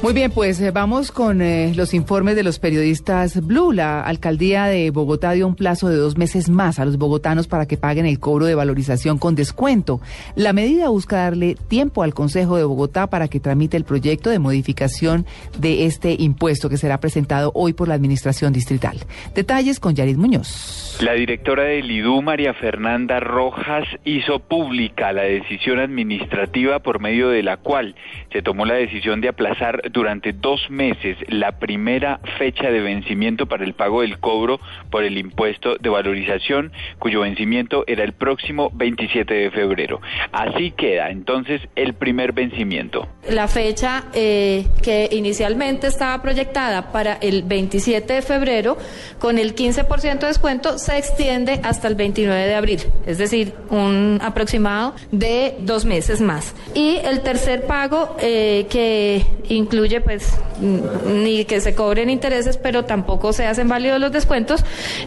Muy bien, pues eh, vamos con eh, los informes de los periodistas Blue. La alcaldía de Bogotá dio un plazo de dos meses más a los bogotanos para que paguen el cobro de valorización con descuento. La medida busca darle tiempo al Consejo de Bogotá para que tramite el proyecto de modificación de este impuesto que será presentado hoy por la Administración Distrital. Detalles con Yarid Muñoz. La directora del IDU, María Fernanda Rojas, hizo pública la decisión administrativa por medio de la cual se tomó la decisión de aplazar durante dos meses la primera fecha de vencimiento para el pago del cobro por el impuesto de valorización, cuyo vencimiento era el próximo 27 de febrero. Así queda entonces el primer vencimiento. La fecha eh, que inicialmente estaba proyectada para el 27 de febrero, con el 15% de descuento, se extiende hasta el 29 de abril, es decir, un aproximado de dos meses más. Y el tercer pago eh, que incluye pues ni que se cobren intereses, pero tampoco se hacen válidos los descuentos,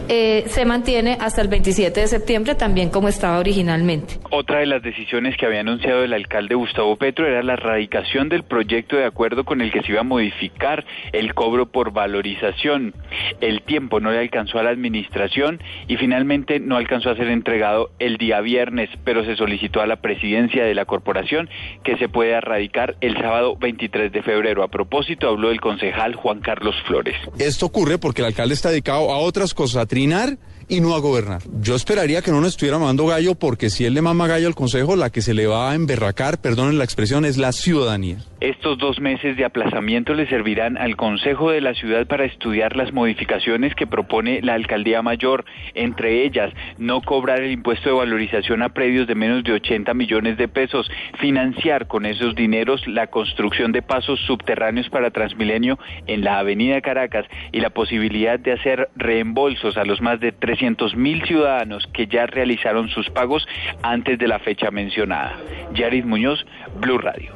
eh, se mantiene hasta el 27 de septiembre también como estaba originalmente. Otra de las decisiones que había anunciado el alcalde Gustavo Petro era la radicación del proyecto de acuerdo con el que se iba a modificar el cobro por valorización. El tiempo no le alcanzó a la administración y finalmente no alcanzó a ser entregado el día viernes, pero se solicitó a la presidencia de la corporación que se pueda radicar el sábado 23 de febrero. A propósito, habló el concejal Juan Carlos Flores. Esto ocurre porque el alcalde está dedicado a otras cosas, a trinar y no a gobernar. Yo esperaría que no nos estuviera mandando gallo porque si él le mama gallo al Consejo, la que se le va a emberracar, perdonen la expresión, es la ciudadanía. Estos dos meses de aplazamiento le servirán al Consejo de la Ciudad para estudiar las modificaciones que propone la Alcaldía Mayor, entre ellas no cobrar el impuesto de valorización a predios de menos de 80 millones de pesos, financiar con esos dineros la construcción de pasos subterráneos para Transmilenio en la Avenida Caracas y la posibilidad de hacer reembolsos a los más de 300 mil ciudadanos que ya realizaron sus pagos antes de la fecha mencionada. Yarid Muñoz, Blue Radio.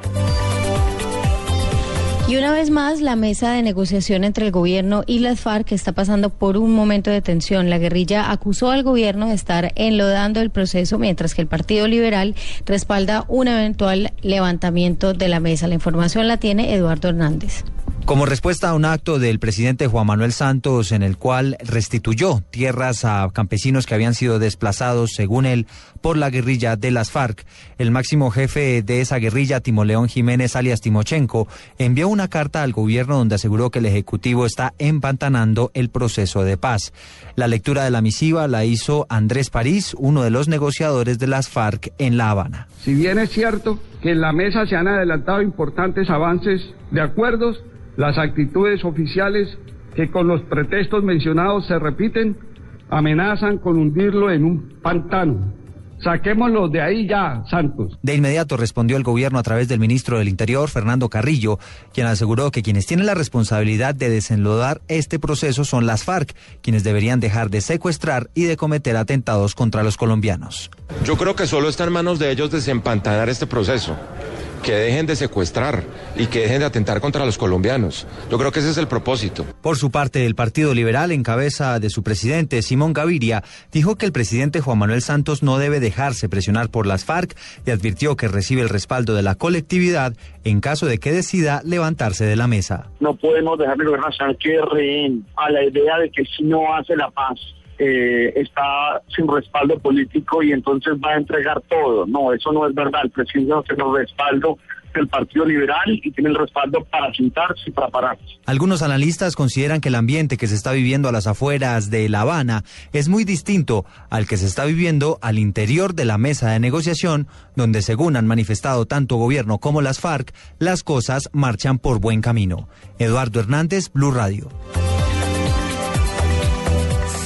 Y una vez más, la mesa de negociación entre el gobierno y las FARC está pasando por un momento de tensión. La guerrilla acusó al gobierno de estar enlodando el proceso, mientras que el Partido Liberal respalda un eventual levantamiento de la mesa. La información la tiene Eduardo Hernández. Como respuesta a un acto del presidente Juan Manuel Santos en el cual restituyó tierras a campesinos que habían sido desplazados, según él, por la guerrilla de las FARC, el máximo jefe de esa guerrilla, Timoleón Jiménez alias Timochenko, envió una carta al gobierno donde aseguró que el Ejecutivo está empantanando el proceso de paz. La lectura de la misiva la hizo Andrés París, uno de los negociadores de las FARC en La Habana. Si bien es cierto que en la mesa se han adelantado importantes avances de acuerdos, las actitudes oficiales que con los pretextos mencionados se repiten amenazan con hundirlo en un pantano. Saquémoslo de ahí ya, Santos. De inmediato respondió el gobierno a través del ministro del Interior, Fernando Carrillo, quien aseguró que quienes tienen la responsabilidad de desenlodar este proceso son las FARC, quienes deberían dejar de secuestrar y de cometer atentados contra los colombianos. Yo creo que solo está en manos de ellos desempantanar este proceso que dejen de secuestrar y que dejen de atentar contra los colombianos. Yo creo que ese es el propósito. Por su parte, el Partido Liberal, en cabeza de su presidente, Simón Gaviria, dijo que el presidente Juan Manuel Santos no debe dejarse presionar por las FARC y advirtió que recibe el respaldo de la colectividad en caso de que decida levantarse de la mesa. No podemos dejar el gobierno nacional que rehén a la idea de que si no hace la paz eh, está sin respaldo político y entonces va a entregar todo. No, eso no es verdad. El presidente no tiene el respaldo del Partido Liberal y tiene el respaldo para sentarse y para pararse. Algunos analistas consideran que el ambiente que se está viviendo a las afueras de La Habana es muy distinto al que se está viviendo al interior de la mesa de negociación, donde según han manifestado tanto gobierno como las FARC, las cosas marchan por buen camino. Eduardo Hernández, Blue Radio.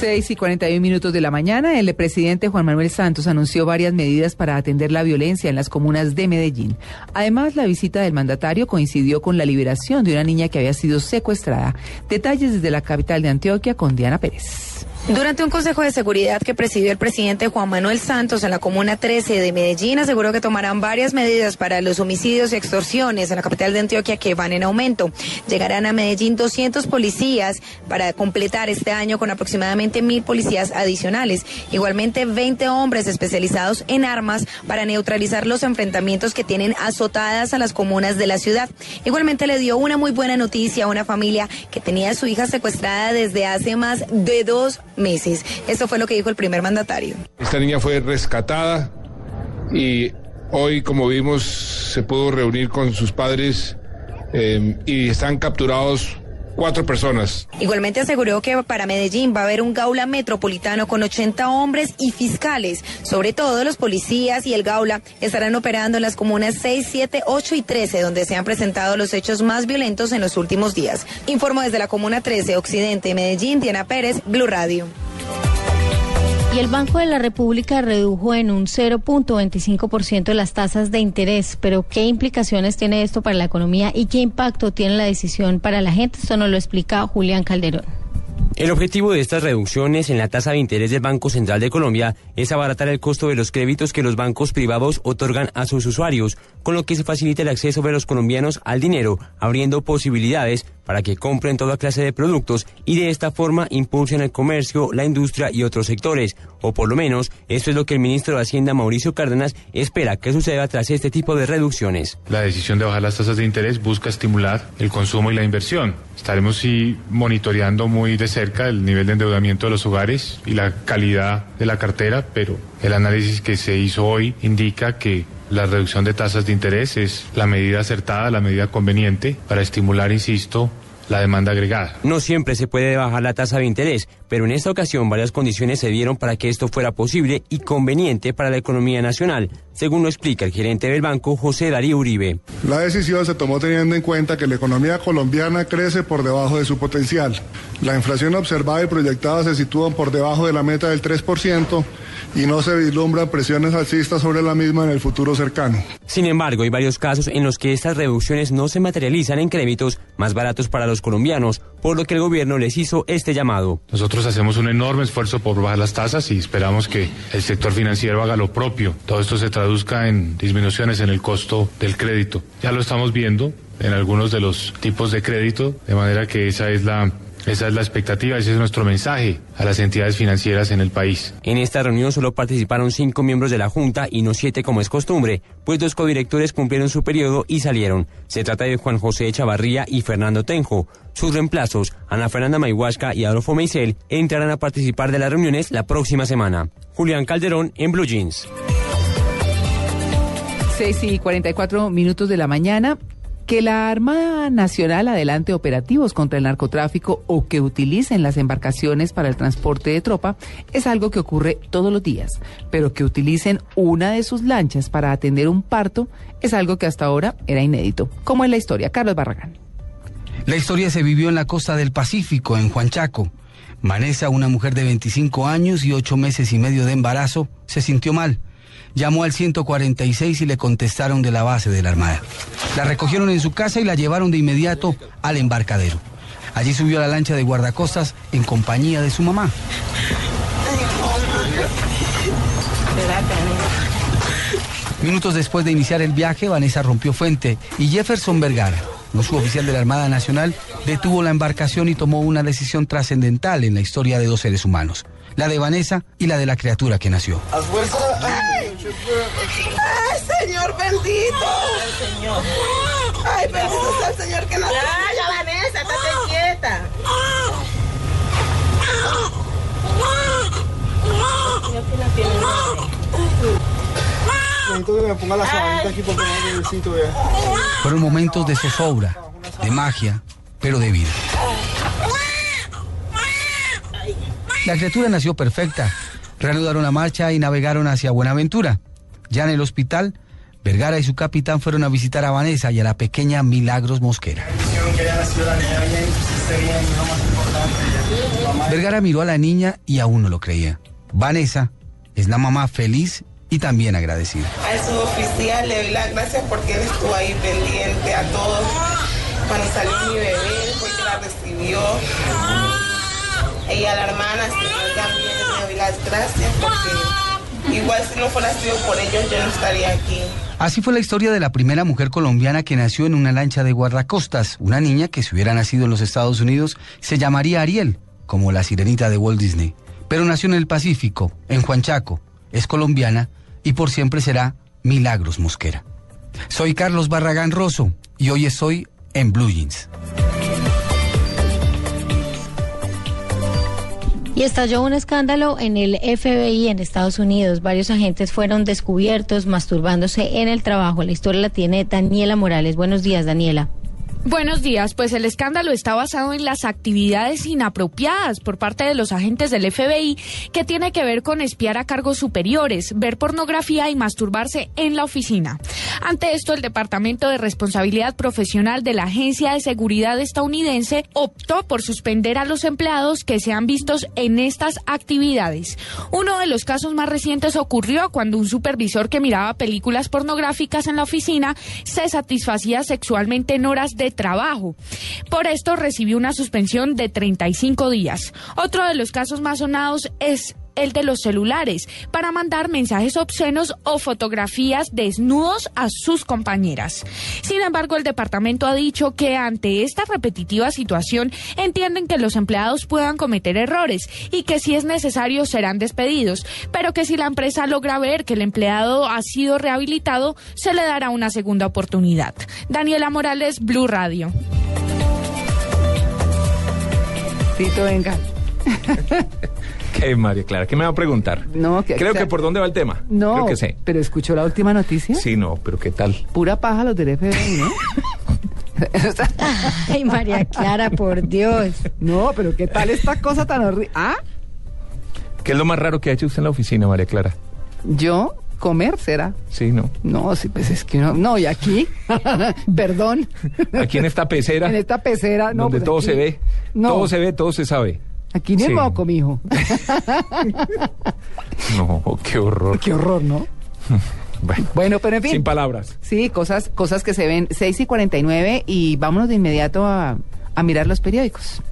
6 y 41 minutos de la mañana, el presidente Juan Manuel Santos anunció varias medidas para atender la violencia en las comunas de Medellín. Además, la visita del mandatario coincidió con la liberación de una niña que había sido secuestrada. Detalles desde la capital de Antioquia con Diana Pérez. Durante un consejo de seguridad que presidió el presidente Juan Manuel Santos en la Comuna 13 de Medellín, aseguró que tomarán varias medidas para los homicidios y extorsiones en la capital de Antioquia que van en aumento. Llegarán a Medellín 200 policías para completar este año con aproximadamente mil policías adicionales. Igualmente 20 hombres especializados en armas para neutralizar los enfrentamientos que tienen azotadas a las comunas de la ciudad. Igualmente le dio una muy buena noticia a una familia que tenía a su hija secuestrada desde hace más de dos meses. Esto fue lo que dijo el primer mandatario. Esta niña fue rescatada y hoy, como vimos, se pudo reunir con sus padres eh, y están capturados cuatro personas. Igualmente aseguró que para Medellín va a haber un gaula metropolitano con 80 hombres y fiscales. Sobre todo los policías y el gaula estarán operando en las comunas 6, 7, 8 y 13, donde se han presentado los hechos más violentos en los últimos días. Informo desde la comuna 13, Occidente, Medellín, Diana Pérez, Blue Radio. Y el Banco de la República redujo en un 0.25% las tasas de interés. Pero, ¿qué implicaciones tiene esto para la economía y qué impacto tiene la decisión para la gente? Esto nos lo explica Julián Calderón. El objetivo de estas reducciones en la tasa de interés del Banco Central de Colombia es abaratar el costo de los créditos que los bancos privados otorgan a sus usuarios, con lo que se facilita el acceso de los colombianos al dinero, abriendo posibilidades para que compren toda clase de productos y de esta forma impulsen el comercio, la industria y otros sectores. O por lo menos, esto es lo que el ministro de Hacienda Mauricio Cárdenas espera que suceda tras este tipo de reducciones. La decisión de bajar las tasas de interés busca estimular el consumo y la inversión. Estaremos sí monitoreando muy de cerca el nivel de endeudamiento de los hogares y la calidad de la cartera, pero el análisis que se hizo hoy indica que la reducción de tasas de interés es la medida acertada, la medida conveniente para estimular, insisto, la demanda agregada. No siempre se puede bajar la tasa de interés, pero en esta ocasión varias condiciones se dieron para que esto fuera posible y conveniente para la economía nacional, según lo explica el gerente del banco José Darío Uribe. La decisión se tomó teniendo en cuenta que la economía colombiana crece por debajo de su potencial. La inflación observada y proyectada se sitúan por debajo de la meta del 3% y no se vislumbran presiones alcistas sobre la misma en el futuro cercano. Sin embargo, hay varios casos en los que estas reducciones no se materializan en créditos más baratos para los colombianos, por lo que el gobierno les hizo este llamado. Nosotros hacemos un enorme esfuerzo por bajar las tasas y esperamos que el sector financiero haga lo propio. Todo esto se traduzca en disminuciones en el costo del crédito. Ya lo estamos viendo en algunos de los tipos de crédito, de manera que esa es la esa es la expectativa, ese es nuestro mensaje a las entidades financieras en el país. En esta reunión solo participaron cinco miembros de la Junta y no siete como es costumbre, pues dos codirectores cumplieron su periodo y salieron. Se trata de Juan José Chavarría y Fernando Tenjo. Sus reemplazos, Ana Fernanda Mayhuasca y Adolfo Meisel, entrarán a participar de las reuniones la próxima semana. Julián Calderón en Blue Jeans. 6 y 44 minutos de la mañana que la Armada Nacional adelante operativos contra el narcotráfico o que utilicen las embarcaciones para el transporte de tropa es algo que ocurre todos los días, pero que utilicen una de sus lanchas para atender un parto es algo que hasta ahora era inédito. ¿Cómo es la historia? Carlos Barragán. La historia se vivió en la costa del Pacífico, en Juanchaco. Vanessa, una mujer de 25 años y 8 meses y medio de embarazo, se sintió mal llamó al 146 y le contestaron de la base de la Armada. La recogieron en su casa y la llevaron de inmediato al embarcadero. Allí subió a la lancha de guardacostas en compañía de su mamá. Minutos después de iniciar el viaje, Vanessa rompió fuente y Jefferson Vergara, un suboficial de la Armada Nacional, detuvo la embarcación y tomó una decisión trascendental en la historia de dos seres humanos, la de Vanessa y la de la criatura que nació. ¡Ay! ¡Ay, Señor bendito! Señor. ¡Ay, bendito sea el Señor que nació! ¡Ya, ya, Vanessa, estate quieta! Fueron momentos de zozobra, de magia, pero de vida. La criatura nació perfecta. Reanudaron la marcha y navegaron hacia Buenaventura. Ya en el hospital, Vergara y su capitán fueron a visitar a Vanessa y a la pequeña Milagros Mosquera. Vergara miró a la niña y aún no lo creía. Vanessa es la mamá feliz y también agradecida. A su oficial le doy las gracias porque él estuvo ahí pendiente a todos. Cuando salió mi bebé, fue que la recibió. Y a la hermana doy gracias igual si no fuera sido por ellos yo no estaría aquí. Así fue la historia de la primera mujer colombiana que nació en una lancha de guardacostas. Una niña que si hubiera nacido en los Estados Unidos se llamaría Ariel, como la sirenita de Walt Disney. Pero nació en el Pacífico, en Juanchaco, es colombiana y por siempre será Milagros Mosquera. Soy Carlos Barragán Rosso y hoy estoy en Blue Jeans. Y estalló un escándalo en el FBI en Estados Unidos. Varios agentes fueron descubiertos masturbándose en el trabajo. La historia la tiene Daniela Morales. Buenos días, Daniela. Buenos días, pues el escándalo está basado en las actividades inapropiadas por parte de los agentes del FBI que tiene que ver con espiar a cargos superiores, ver pornografía y masturbarse en la oficina. Ante esto, el Departamento de Responsabilidad Profesional de la Agencia de Seguridad estadounidense optó por suspender a los empleados que sean vistos en estas actividades. Uno de los casos más recientes ocurrió cuando un supervisor que miraba películas pornográficas en la oficina se satisfacía sexualmente en horas de trabajo. Por esto recibió una suspensión de 35 días. Otro de los casos más sonados es el de los celulares para mandar mensajes obscenos o fotografías desnudos a sus compañeras. Sin embargo, el departamento ha dicho que ante esta repetitiva situación entienden que los empleados puedan cometer errores y que si es necesario serán despedidos, pero que si la empresa logra ver que el empleado ha sido rehabilitado, se le dará una segunda oportunidad. Daniela Morales, Blue Radio. Tito, venga. ¿Qué, María Clara? ¿Qué me va a preguntar? No, que, Creo o sea, que por dónde va el tema. No, Creo que sé. pero escuchó la última noticia. Sí, no, pero ¿qué tal? Pura paja los del FBI, ¿no? Ay, María Clara, por Dios. No, pero ¿qué tal esta cosa tan horrible? ¿Ah? ¿Qué es lo más raro que ha hecho usted en la oficina, María Clara? ¿Yo? ¿Comer será? Sí, no. No, sí, pues es que no. No, y aquí, perdón. Aquí en esta pecera. En esta pecera, no. donde pues todo aquí- se ve. No. Todo se ve, todo se sabe. Aquí ni Sí. el moco, mijo. No, qué horror. Qué horror, ¿no? Bueno, Bueno, pero en fin. sin palabras. Sí, cosas, cosas que se ven 6 y 49 y vámonos de inmediato a, a mirar los periódicos.